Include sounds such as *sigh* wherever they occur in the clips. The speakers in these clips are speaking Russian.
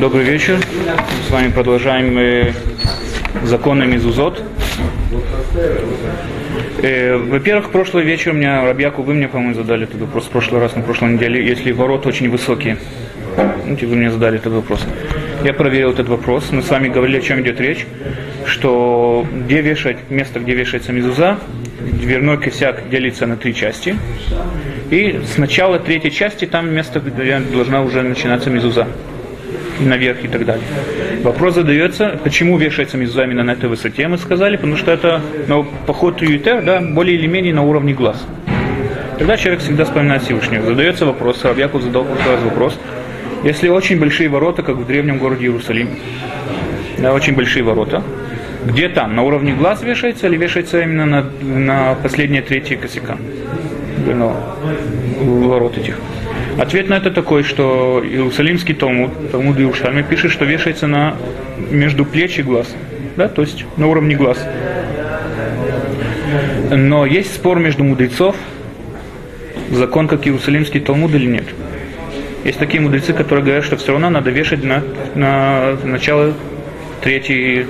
Добрый вечер. С вами продолжаем э, законы Мизузот. Э, во-первых, прошлый вечер у меня, Рабьяку, вы мне, по-моему, задали этот вопрос в прошлый раз, на прошлой неделе, если ворота очень высокие. Ну, вы мне задали этот вопрос. Я проверил этот вопрос. Мы с вами говорили, о чем идет речь. Что где вешать, место, где вешается мизуза, дверной косяк делится на три части. И с начала третьей части там место, где должна уже начинаться мизуза наверх и так далее. Вопрос задается, почему вешается именно на этой высоте, мы сказали, потому что это ну, поход Юитер, да, более или менее на уровне глаз. Тогда человек всегда вспоминает Всевышнего. Задается вопрос, Рабьяков задал прошлый раз вопрос, если очень большие ворота, как в древнем городе Иерусалим, да, очень большие ворота, где там, на уровне глаз вешается или вешается именно на, на последние третьи косяка? Ну, ворот этих. Ответ на это такой, что Иерусалимский Талмуд, Талмуд Иерушальми, пишет, что вешается на, между плеч и глаз. Да, то есть на уровне глаз. Но есть спор между мудрецов, закон как Иерусалимский Талмуд или нет. Есть такие мудрецы, которые говорят, что все равно надо вешать на, на начало третьей,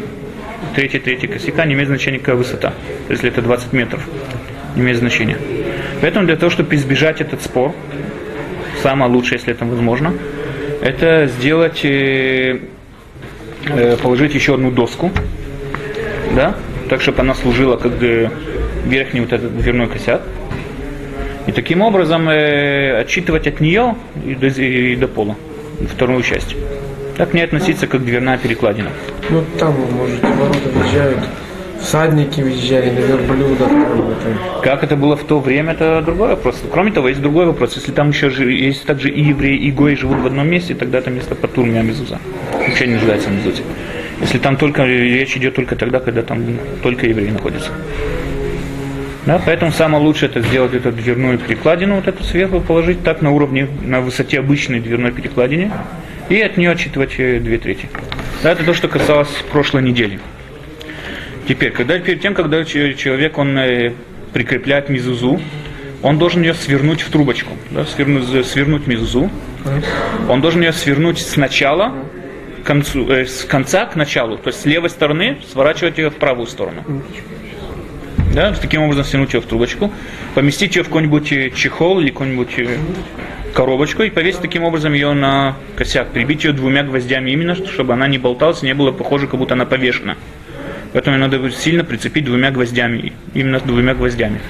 третьей, третьей косяка, не имеет значения какая высота, если это 20 метров, не имеет значения. Поэтому для того, чтобы избежать этот спор, самое лучшее, если это возможно, это сделать, э, э, положить еще одну доску, да, так, чтобы она служила как верхний вот этот дверной косяк. И таким образом э, отчитывать от нее и до, и до пола, вторую часть. Так не относиться как дверная перекладина. Ну там, может, ворота въезжают всадники въезжали на верблюдах. Как это было в то время, это другой вопрос. Кроме того, есть другой вопрос. Если там еще жи- есть также и евреи, и гои живут в одном месте, тогда это место по турме мезуза. Вообще не нуждается в мезузе. Если там только речь идет только тогда, когда там только евреи находятся. Да, поэтому самое лучшее это сделать эту дверную перекладину, вот эту сверху положить так на уровне, на высоте обычной дверной перекладины, и от нее отчитывать э, две трети. Да, это то, что касалось прошлой недели. Теперь, когда перед тем, когда человек он э, прикрепляет мизузу, он должен ее свернуть в трубочку, да, свернуть, свернуть мизузу. Он должен ее свернуть сначала к концу, э, с конца к началу, то есть с левой стороны сворачивать ее в правую сторону. Да, таким образом стянуть ее в трубочку, поместить ее в какой-нибудь э, чехол или какую-нибудь э, коробочку и повесить таким образом ее на косяк, прибить ее двумя гвоздями именно, чтобы она не болталась, не было похоже, как будто она повешена. Поэтому ее надо сильно прицепить двумя гвоздями, именно двумя гвоздями.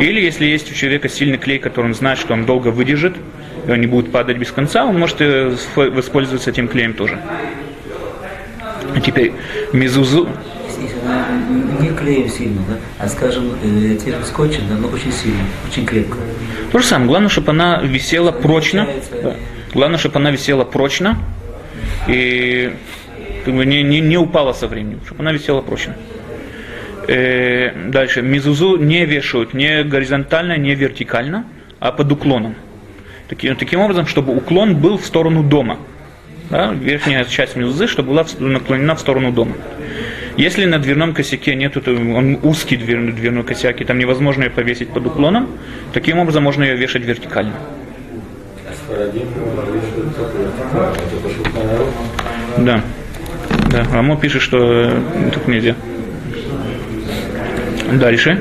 Или если есть у человека сильный клей, который он знает, что он долго выдержит, и он не будет падать без конца, он может э, воспользоваться этим клеем тоже. А теперь мезузу, не клеем сильно, да, а скажем, э, тем скотчем, да, но очень сильно, очень крепко. То же самое. Главное, чтобы она висела прочно. Да. Главное, чтобы она висела прочно и как бы не, не, не упала со временем, чтобы она висела прочно. Э, дальше. Мизузу не вешают не горизонтально, не вертикально, а под уклоном. Таким, таким образом, чтобы уклон был в сторону дома. Да, верхняя часть мизузы, чтобы была наклонена в сторону дома. Если на дверном косяке нет, он узкий дверной, дверной косяк, и там невозможно ее повесить под уклоном, таким образом можно ее вешать вертикально. Да. Да, Рамо пишет, что так нельзя. Дальше.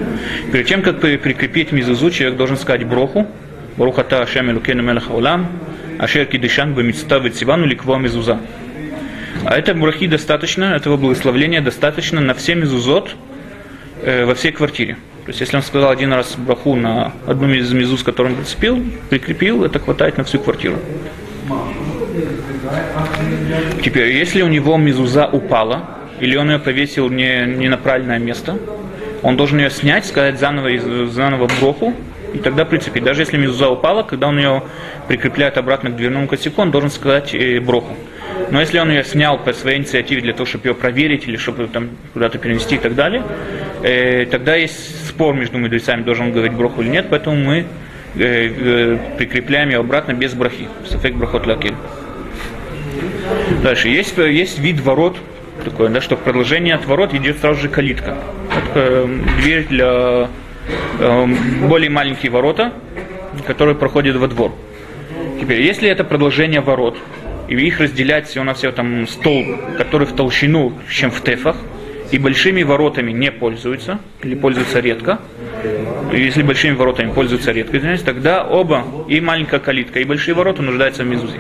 Перед тем, как прикрепить мизузу, человек должен сказать броху. Брохата Ашем Элукену Мелах Олам, Ашер Кидышан Бамицта Вецивану Ликво Мизуза. А это брахи достаточно, этого благословления достаточно на все мизузот э, во всей квартире. То есть, если он сказал один раз браху на одну из мизуз, которую он прицепил, прикрепил, это хватает на всю квартиру. Теперь, если у него мизуза упала, или он ее повесил не, не на правильное место, он должен ее снять, сказать заново, заново броху, и тогда прицепить. Даже если мизуза упала, когда он ее прикрепляет обратно к дверному косяку, он должен сказать э, броху. Но если он ее снял по своей инициативе для того, чтобы ее проверить или чтобы там куда-то перенести и так далее, э, тогда есть спор между мудрецами, должен он говорить броху или нет, поэтому мы э, э, прикрепляем ее обратно без брахи. Сафек брахот лакель. Дальше. Есть, есть вид ворот, такое, да, что в продолжении от ворот идет сразу же калитка. Это дверь для э, более маленькие ворота, которые проходят во двор. Теперь, если это продолжение ворот, и их разделять всего-навсего там стол, который в толщину, чем в тефах, и большими воротами не пользуются, или пользуются редко, если большими воротами пользуются редко, извиняюсь, тогда оба, и маленькая калитка, и большие ворота нуждаются в мезузе.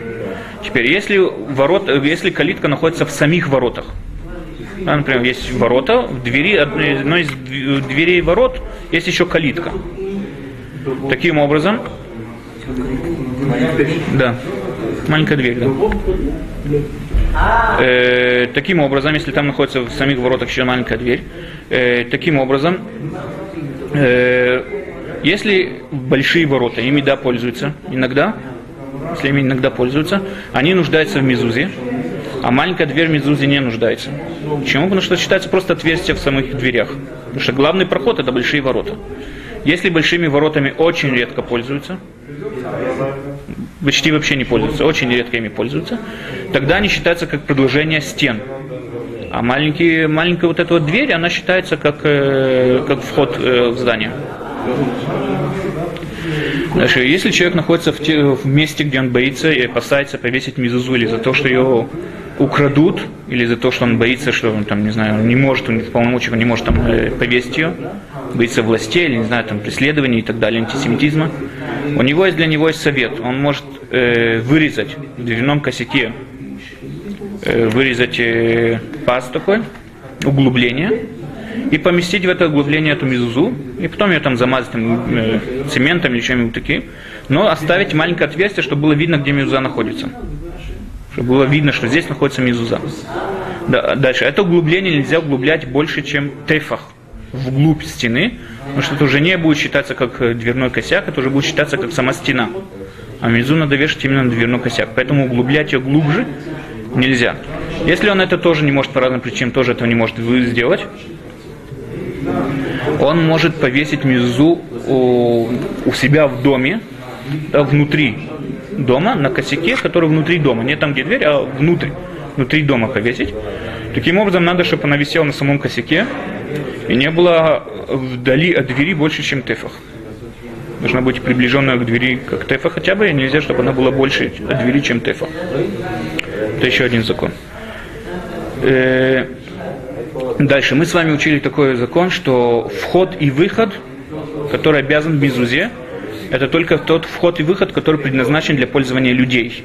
Теперь, если, ворот, если калитка находится в самих воротах, да, например, есть ворота, в двери, одной из дв- дверей ворот есть еще калитка. Таким образом, да, маленькая дверь, да. Э, таким образом, если там находится в самих воротах еще маленькая дверь, э, таким образом, э, если большие ворота ими да пользуются иногда, если ими иногда пользуются, они нуждаются в мезузе, а маленькая дверь в мезузе не нуждается. Почему? Потому что считается просто отверстие в самых дверях. Потому что главный проход это большие ворота. Если большими воротами очень редко пользуются, почти вообще не пользуются, очень редко ими пользуются, тогда они считаются как продолжение стен. А маленькие, маленькая вот эта вот дверь, она считается как, э, как вход э, в здание. Дальше, если человек находится в, те- в месте, где он боится и опасается повесить мизузу или за то, что ее украдут, или за то, что он боится, что он там, не знаю, не может, он в полномочиях он не может там э, повесить ее, боится властей, или, не знаю, там, преследований и так далее, антисемитизма, у него есть для него есть совет. Он может э, вырезать в дверном косяке, э, вырезать э, паз такой, углубление, и поместить в это углубление эту мизузу, и потом ее там замазать там, э, цементом или чем-нибудь таким, но оставить маленькое отверстие, чтобы было видно, где мизуза находится. Чтобы было видно, что здесь находится мизуза. Да, дальше. Это углубление нельзя углублять больше, чем тефах вглубь стены, потому что это уже не будет считаться как э, дверной косяк, это уже будет считаться как сама стена. А мизу надо вешать именно на дверной косяк. Поэтому углублять ее глубже нельзя. Если он это тоже не может по разным причинам, тоже этого не может сделать, он может повесить мизу у, у себя в доме, да, внутри дома, на косяке, который внутри дома. Не там, где дверь, а внутрь, внутри дома повесить. Таким образом, надо, чтобы она висела на самом косяке и не было вдали от двери больше, чем тефах. Должна быть приближенная к двери, как тефа хотя бы, и нельзя, чтобы она была больше от двери, чем тефа. Это еще один закон. Э, Дальше мы с вами учили такой закон, что вход и выход, который обязан в Мизузе, это только тот вход и выход, который предназначен для пользования людей.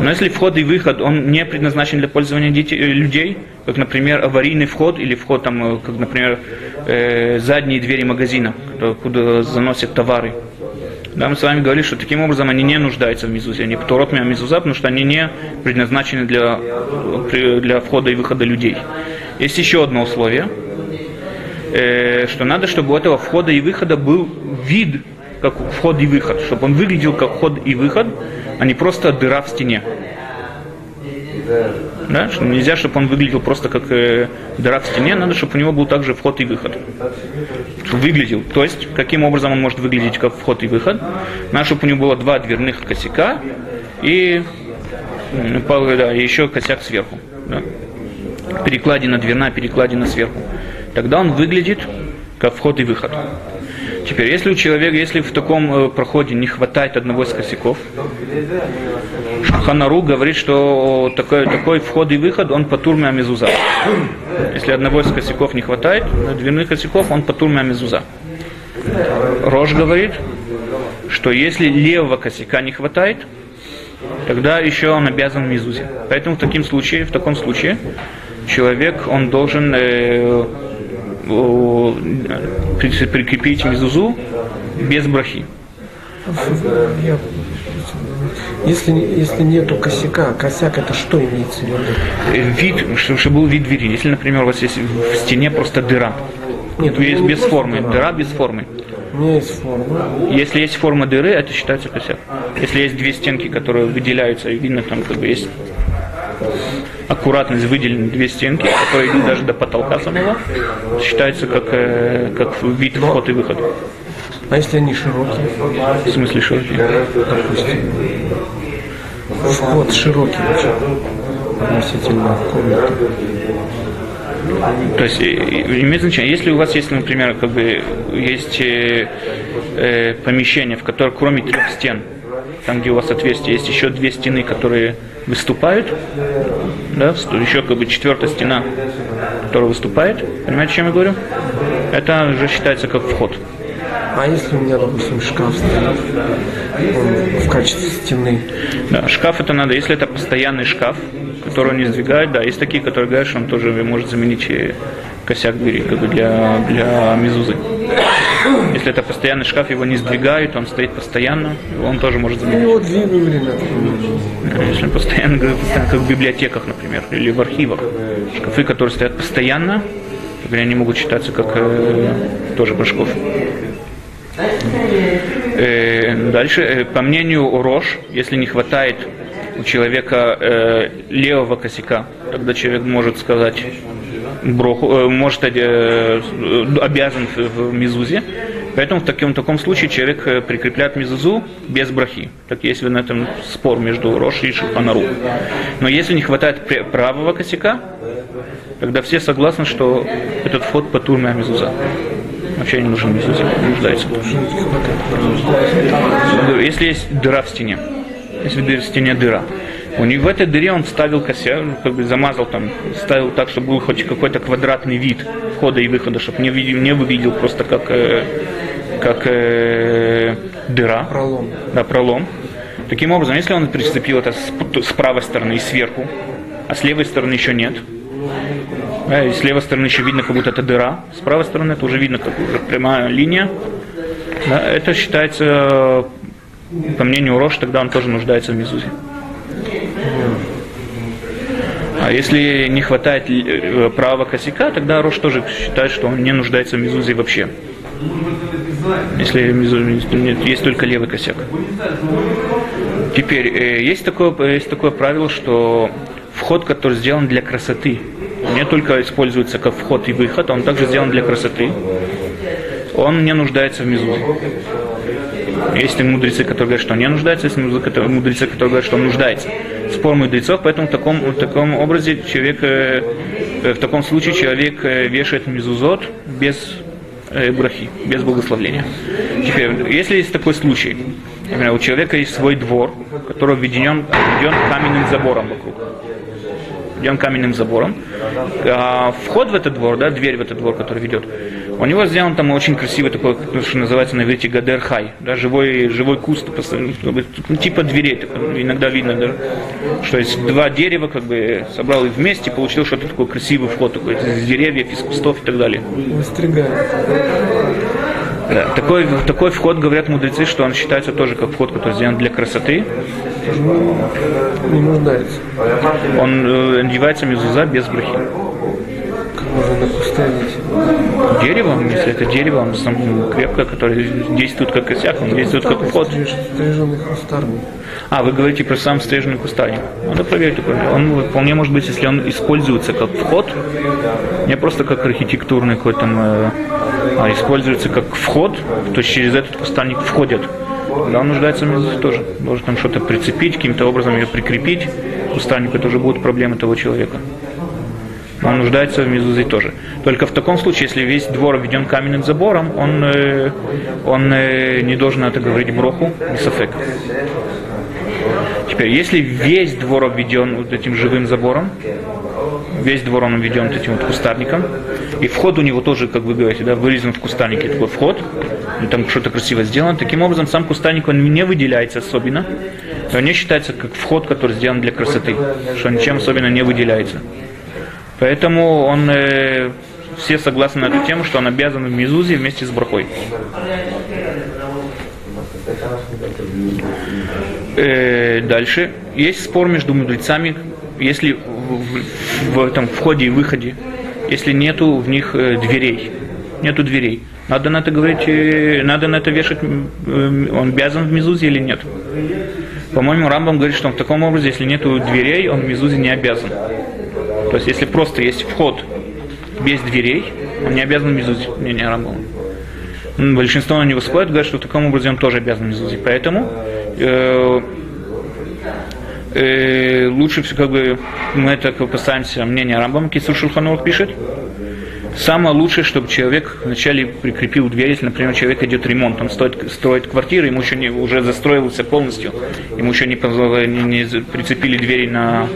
Но если вход и выход, он не предназначен для пользования детей, э, людей, как, например, аварийный вход или вход, там, э, как, например, э, задние двери магазина, куда- куда заносят товары. Да, мы с вами говорили, что таким образом они не нуждаются в мизузе, они птурот мя мизуза, потому что они не предназначены для, для входа и выхода людей. Есть еще одно условие, э, что надо, чтобы у этого входа и выхода был вид, как вход и выход, чтобы он выглядел как вход и выход, а не просто дыра в стене. Да, что нельзя, чтобы он выглядел просто как э, дыра в стене, надо, чтобы у него был также вход и выход. Выглядел. То есть, каким образом он может выглядеть как вход и выход? Надо, чтобы у него было два дверных косяка и, пол- да, еще косяк сверху. Да. Перекладина дверная, перекладина сверху. Тогда он выглядит как вход и выход. Теперь, если у человека, если в таком э, проходе не хватает одного из косяков, Ханару говорит, что такой, такой вход и выход, он по турме амизуза. Если одного из косяков не хватает, дверных косяков, он по турме амизуза. Рож говорит, что если левого косяка не хватает, тогда еще он обязан мизузе. Поэтому в таком случае, в таком случае человек, он должен э, прикрепить мизузу без брахи. Если, если нету косяка, косяк это что имеется в виду? Э, Вид, что- чтобы был вид двери. Если, например, у вас есть в стене просто дыра, Нет, без, ну, без просто формы, дыра. дыра без формы. У меня есть форма. Если есть форма дыры, это считается косяк. Если есть две стенки, которые выделяются, и видно, там как бы есть аккуратно выделены две стенки, которые идут даже до потолка самого, считается как, э, как вид вход и выход. А если они широкие? В смысле широкий. Допустим. Вход широкий. Относительно комнаты. То есть э, имеет значение, если у вас есть, например, как бы есть э, э, помещение, в котором кроме трех стен там, где у вас отверстие, есть еще две стены, которые выступают, да, еще как бы четвертая стена, которая выступает, понимаете, о чем я говорю? Это уже считается как вход. А если у меня, допустим, шкаф стоит он в качестве стены? Да, шкаф это надо, если это постоянный шкаф, который не сдвигает, да, есть такие, которые говорят, что он тоже может заменить косяк двери, как бы для, для мезузы. Если это постоянный шкаф, его не сдвигают, он стоит постоянно, он тоже может заменить. его двигаю время. Если постоянно, постоянно, как в библиотеках, например, или в архивах. Шкафы, которые стоят постоянно, они могут считаться как э, тоже башков. Э, дальше, э, по мнению Рош, если не хватает у человека э, левого косяка, тогда человек может сказать броху, э, может э, обязан в, в мизузе. Поэтому в таком, в таком случае человек э, прикрепляет мизузу без брахи. Так есть на этом спор между Рош и Шульханару. Но если не хватает правого косяка, тогда все согласны, что этот вход по турме мизуза. Вообще не нужен мизузе, не нуждается. Если есть дыра в стене, если в стене дыра, у него в этой дыре он вставил косяк, ну, как бы замазал там, ставил так, чтобы был хоть какой-то квадратный вид входа и выхода, чтобы не, видел, не выглядел просто как, э, как э, дыра. Пролом. Да, пролом. Таким образом, если он прицепил это с, с правой стороны и сверху, а с левой стороны еще нет, да, и с левой стороны еще видно, как будто это дыра, с правой стороны это уже видно, как уже прямая линия, да, это считается, по мнению Рош, тогда он тоже нуждается в мезузе. А если не хватает э, правого косяка, тогда Рош тоже считает, что он не нуждается в мезузе вообще. Если есть только левый косяк. Теперь, э, есть такое, есть такое правило, что вход, который сделан для красоты, не только используется как вход и выход, он также сделан для красоты. Он не нуждается в мезузе. Есть и мудрецы, которые говорят, что не нуждается, есть мудрецы, которые- говорят, что он нуждается. Спор мудрецов, поэтому в таком, в таком образе человек, э, э, в таком случае человек э, вешает мезузот без брахи, без благословления. Теперь, если есть такой случай, например, у человека есть свой двор, который обведен, обведен каменным забором вокруг. Обведен каменным забором. А вход в этот двор, да, дверь в этот двор, который ведет, у него сделан там очень красивый такой, как- что называется на иврите гадер хай, да, живой, живой куст, ну, типа дверей, так, иногда видно, да, что есть два дерева, как бы собрал их вместе, получил что-то такой красивый вход, такой, из деревьев, из кустов и так далее. Выстригает. Такой, такой вход, говорят мудрецы, что он считается тоже как вход, который сделан для красоты. Не нуждается. Он э, одевается мезуза без брахи. Как можно напустить. Деревом, если это дерево, он сам крепкое, которое действует как косяк, он действует как вход. Стриженный кустарник. А, вы говорите про сам стриженный кустарник. Надо проверить такое. Он вполне может быть, если он используется как вход, не просто как архитектурный какой-то э, используется как вход, то есть через этот кустарник входят. Да, он нуждается в мезузе тоже. Должен там что-то прицепить, каким-то образом ее прикрепить. Кустарнику это уже будут проблемы того человека. Но он нуждается в мезузе тоже. Только в таком случае, если весь двор обведен каменным забором, он, э, он э, не должен это говорить броху, мисофек. Теперь, если весь двор обведен вот этим живым забором, весь двор он обведен вот этим вот кустарником, и вход у него тоже, как вы говорите, да, вырезан в кустарнике такой вход, там что-то красиво сделано. Таким образом, сам кустарник он не выделяется особенно, он не считается как вход, который сделан для красоты, что он ничем особенно не выделяется. Поэтому он э, все согласны на эту тему, что он обязан в Мизузе вместе с брахой. Э, дальше. Есть спор между мудрецами, если в, в- в этом входе и выходе, если нету в них э, дверей, нету дверей, надо на это говорить, э, надо на это вешать, э, он обязан в Мизузе или нет. По-моему, Рамбам говорит, что в таком образе, если нету дверей, он в Мизузе не обязан. То есть, если просто есть вход без дверей, он не обязан в Мизузе, мнение Рамбама. Большинство на него спорят, говорят, что в таком образе он тоже обязан мезузи. Поэтому э, э, лучше все как бы мы это как бы касаемся мнения Рамбама, Кисур Шульханорух пишет, Самое лучшее, чтобы человек вначале прикрепил дверь, если, например, человек идет ремонт, он строит, строит квартиру, ему еще не, уже застроился полностью, ему еще не, не- не прицепили двери на,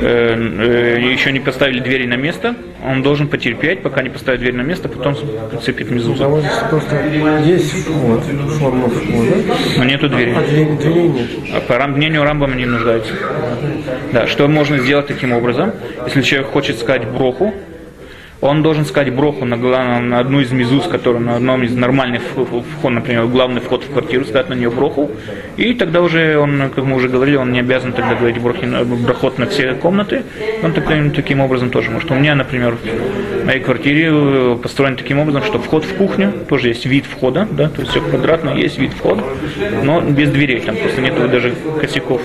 э, э, еще не поставили двери на место, он должен потерпеть, пока не поставит дверь на место, потом прицепит мезузу. Просто есть вход, форма входа, Но нету двери. а двери, нет. А по мнению Рамбама не нуждается. Да, что можно сделать таким образом? Если человек хочет сказать броху, он должен сказать броху на, на одну из мизуз, которая на одном из нормальных вход, например, главный вход в квартиру, сказать на нее броху, и тогда уже он, как мы уже говорили, он не обязан тогда говорить брохи, брахот на все комнаты, он таким, таким образом тоже может. У меня, например, в моей квартире э, построен таким образом, что вход в кухню, тоже есть вид входа, да, то есть все квадратно, есть вид входа, но без дверей, там просто нету даже косяков,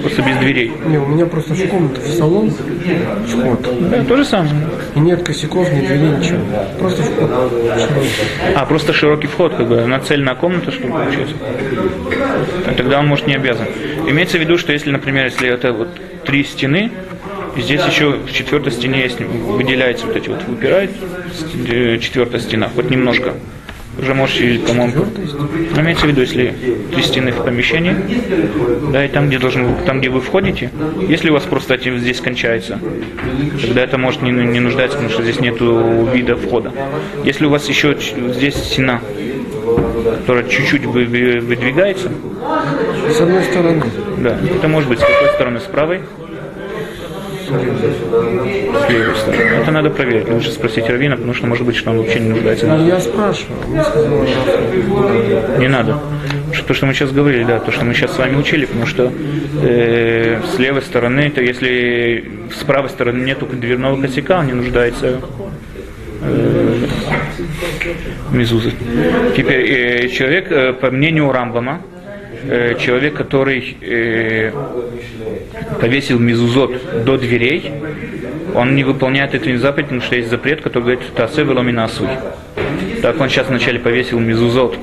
просто без дверей. Не, у меня просто в комнату, в салон вход. Да, то же самое. И нет косяков, ни дверей, ничего. Просто вход. А, просто широкий вход, как бы, нацельная комната, что ли, получается. А Тогда он может не обязан. Имеется в виду, что если, например, если это вот три стены, здесь еще в четвертой стене есть, выделяется вот эти вот, выпирает э, четвертая стена, хоть немножко. Уже можете, по-моему, ну, имеется в виду, если три стены в помещении, да, и там, где должен, там, где вы входите, если у вас просто эти здесь кончается, тогда это может не, не нуждаться, потому что здесь нету вида входа. Если у вас еще здесь стена, которая чуть-чуть вы- вы- выдвигается, С одной стороны. да, это может быть с какой стороны, с правой? Это надо проверить. Лучше спросить Равина, потому что может быть, что он вообще не нуждается. Ну, я Рафа. Не надо. Что- То, что мы сейчас говорили, да, то, что мы сейчас с вами учили, потому что э, с левой стороны, то если с правой стороны нету дверного косяка, он не нуждается э, мезузы. Теперь э, человек, э, по мнению Рамбама, э, человек, который э, повесил мезузот до дверей, он не выполняет эту заповедь, потому что есть запрет, который говорит «Тасе веломина асуй». Так он сейчас вначале повесил мезузот,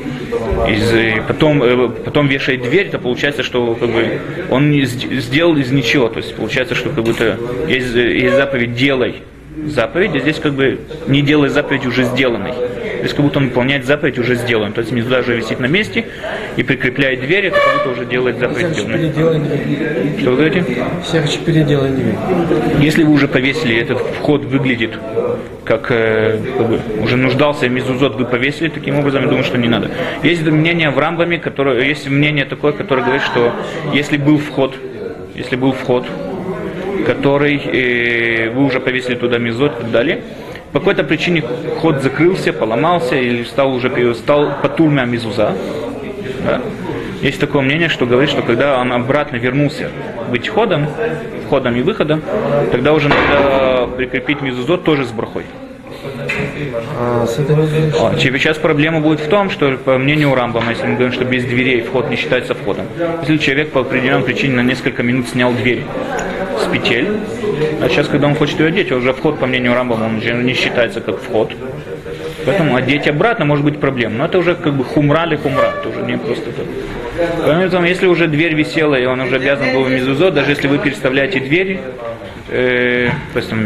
из, э, потом, э, потом вешает дверь, то получается, что как бы, он сделал из ничего. То есть получается, что как будто есть, есть заповедь «делай» заповедь, а здесь как бы не делай заповедь уже сделанной. Здесь как будто он выполняет заповедь уже сделанную. То есть мезуза уже висит на месте и прикрепляет дверь, это как будто уже делает дверь. Что вы говорите? Всякое переделай дверь. Если вы уже повесили, этот вход выглядит как, э, как бы, уже нуждался мезузот, вы повесили таким образом, я думаю, что не надо. Есть мнение в Рамбаме, которое, есть мнение такое, которое говорит, что если был вход, если был вход, который э, вы уже повесили туда мезот и так далее, по какой-то причине вход закрылся, поломался или стал уже стал патурмя мезуза, да. Есть такое мнение, что говорит, что когда он обратно вернулся быть ходом, входом и выходом, тогда уже надо прикрепить мезузот тоже с брахой. А с этой дверью А, Сейчас проблема будет в том, что по мнению Рамбама, если мы говорим, что без дверей вход не считается входом, если человек по определенной причине на несколько минут снял дверь с петель, а сейчас, когда он хочет ее одеть, уже вход, по мнению Рамбама, он уже не считается как вход. Поэтому одеть обратно может быть проблема. Но это уже как бы хумра или хумра, это уже не просто так. Поэтому, если уже дверь висела, и он уже обязан был в мезузот, даже если вы переставляете двери, э,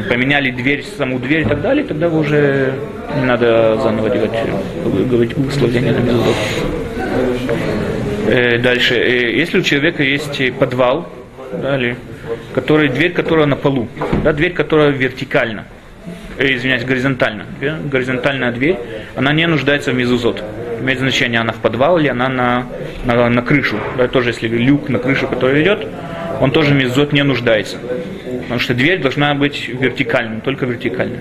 поменяли дверь, саму дверь и так далее, тогда вы уже не надо заново делать, говорить благословение на мезузот. Э, дальше. Э, если у человека есть подвал, да, или, который, дверь, которая на полу, да, дверь, которая вертикальна, извиняюсь, горизонтально, да, горизонтальная дверь, она не нуждается в мезузот. Имеет значение, она в подвал или она на, на, на крышу. Да, тоже если люк на крышу, который ведет, он тоже мезузот не нуждается. Потому что дверь должна быть вертикальной, только вертикальной.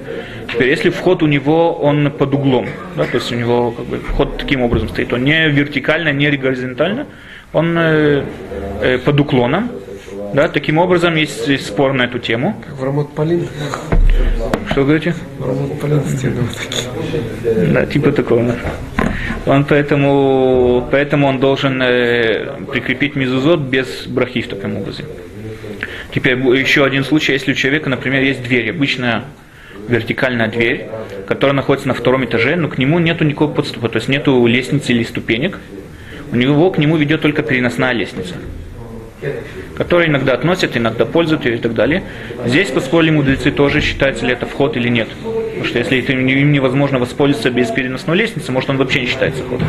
Теперь, если вход у него, он под углом, да, то есть у него как бы, вход таким образом стоит, он не вертикально, не горизонтально, он э, э, под уклоном, да, таким образом есть, есть спор на эту тему. как в ремонт Полин. Что говорите? Да, типа такого. Он поэтому, поэтому он должен э, прикрепить мезузот без брахи в таком образе. Теперь еще один случай, если у человека, например, есть дверь, обычная вертикальная дверь, которая находится на втором этаже, но к нему нету никакого подступа, то есть нету лестницы или ступенек, у него к нему ведет только переносная лестница которая иногда относят, иногда пользуют ее и так далее. Здесь поспорили мудрецы тоже, считается ли это вход или нет. Потому что если им невозможно воспользоваться без переносной лестницы, может он вообще не считается ходом.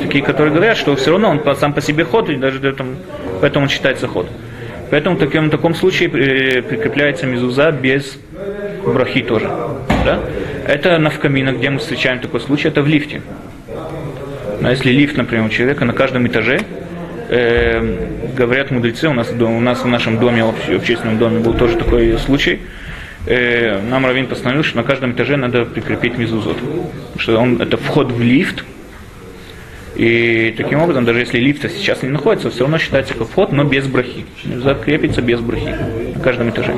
Такие, которые говорят, что все равно он сам по себе ход, и даже там, поэтому он считается ход. Поэтому в таком, в таком случае э, прикрепляется мезуза без брахи тоже. Да? Это на вкаминах, где мы встречаем такой случай, это в лифте. Но если лифт, например, у человека на каждом этаже, э, говорят мудрецы, у нас, у нас в нашем доме, обще- общественном доме был тоже такой случай, э, нам Равин постановил, что на каждом этаже надо прикрепить. Потому что он, это вход в лифт, и таким образом, даже если лифта сейчас не находится, все равно считается как вход, но без брахи. Закрепится без брахи на каждом этаже.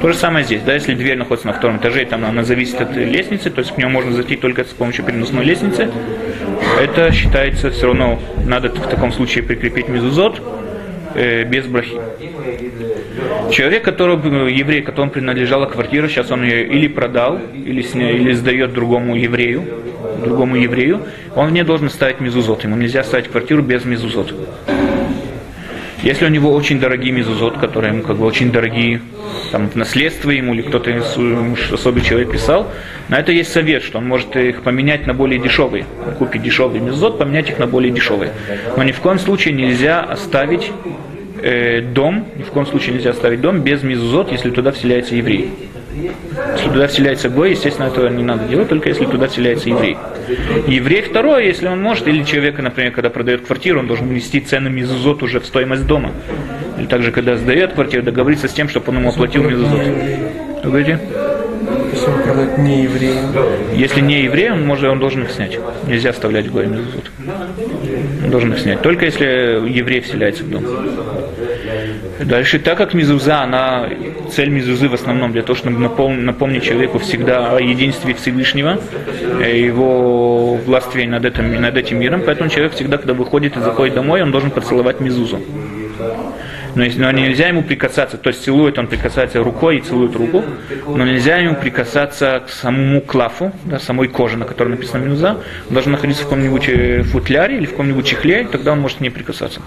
То же самое здесь. Да, если дверь находится на втором этаже, и там она зависит от лестницы, то есть к нему можно зайти только с помощью переносной лестницы, это считается все равно, надо в таком случае прикрепить мезузот э, без брахи. Человек, который, э, еврей, которому принадлежала квартира, сейчас он ее или продал, или, сня, или сдает другому еврею, другому еврею, он не должен ставить мезузот. Ему нельзя ставить квартиру без мезузот. Если у него очень дорогие мезузот, которые ему как бы очень дорогие, там в наследство ему или кто-то м, особый человек писал, на это есть совет, что он может их поменять на более дешевые. Купить дешевый мезузот, поменять их на более дешевые. Но ни в коем случае нельзя оставить э, дом, ни в коем случае нельзя оставить дом без мезузот, если туда вселяется еврей. Если туда вселяется гой, естественно, этого не надо делать, только если туда вселяется еврей. Еврей второй, если он может, или человека, например, когда продает квартиру, он должен внести цену мезузот уже в стоимость дома. Или также, когда сдает квартиру, договориться с тем, чтобы он ему оплатил мезузот. Что говорите? Если он продает не евреям. Если не еврей, он, может, он должен их снять. Нельзя оставлять гой мезузот. Он должен их снять. Только если еврей вселяется в дом. Дальше, так как мезуза, она, цель мезузы в основном для того, чтобы напомнить, напомнить человеку всегда о единстве Всевышнего, э, его властве над этим, над этим миром, поэтому человек всегда, когда выходит и заходит домой, он должен поцеловать мезузу. Но, но нельзя ему прикасаться, то есть целует он прикасается рукой и целует руку, но нельзя ему прикасаться к самому клафу, да, самой коже, на которой написано мезуза. Он должен находиться в каком-нибудь э, футляре или в каком-нибудь чехле, и тогда он может к ней прикасаться.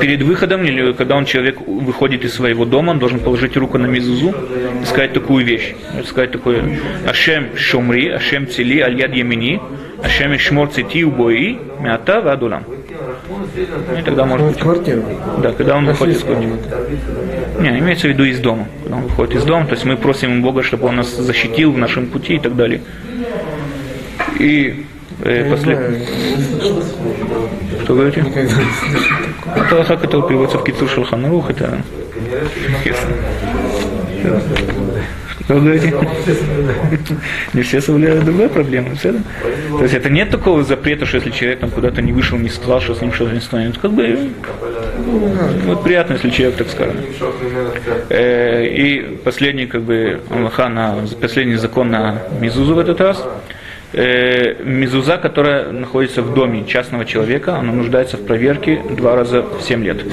Перед выходом, или когда он человек выходит из своего дома, он должен положить руку на мизузу и сказать такую вещь. Сказать такое Ашем шумри, Ашем цели, аль яд ямини, Ашем шмор цити убои, мята вадулам. И тогда может быть. Квартиру. Да, когда он выходит из квартиры. Не, имеется в виду из дома. Когда он выходит из дома, то есть мы просим Бога, чтобы он нас защитил в нашем пути и так далее. И э, после... Что говорите? Это как это переводится в Кицур Шелханарух, это. Что вы говорите? *laughs* Не все соблюдают все, да? То есть это нет такого запрета, что если человек там куда-то не вышел, не сказал, что с ним что-то не станет. Как бы вот приятно, если человек так скажет. Э, И последний, как бы, Аллаха на последний закон на Мизузу в этот раз. Э, Мизуза, которая находится в доме частного человека, она нуждается в проверке два раза в 7 лет.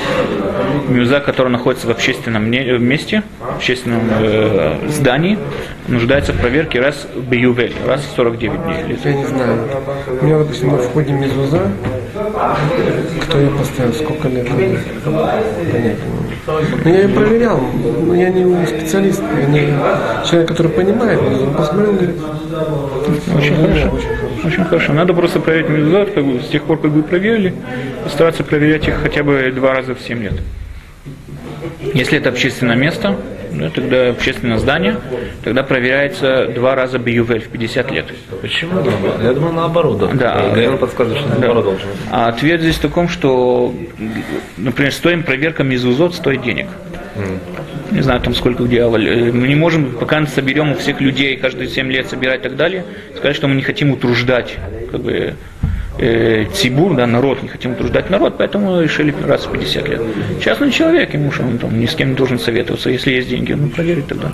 Мизуза, которая находится в общественном месте, в общественном э, здании, нуждается в проверке раз в Бьювель, раз в 49 дней. Я не знаю. У меня, допустим, на входе мезуза, кто ее поставил, сколько лет не имею. Ну, я ее проверял, но я не специалист, я не человек, который понимает. Он посмотрел, говорит, Очень «Да, хорошо. очень хорошо. Надо просто проверить мезузат, как бы, с тех пор, как вы проверили, стараться проверять их хотя бы два раза в 7 лет. Если это общественное место, да, тогда общественное здание, тогда проверяется два раза биювель в 50 лет. Почему? Я думаю, наоборот. Да. Да. Гаэн подсказывает, что Да. наоборот должен. А ответ здесь в таком, что, например, стоим проверка мезузот стоит денег. Не знаю, там сколько где. Э, Мы не можем, пока соберем у всех людей, каждые 7 лет собирать и так далее, сказать, что мы не хотим утруждать как бы, э, цибур, да, народ, не хотим утруждать народ, поэтому решили раз в 50 лет. Частный человек, ему что он там ни с кем не должен советоваться, если есть деньги, ну проверить тогда.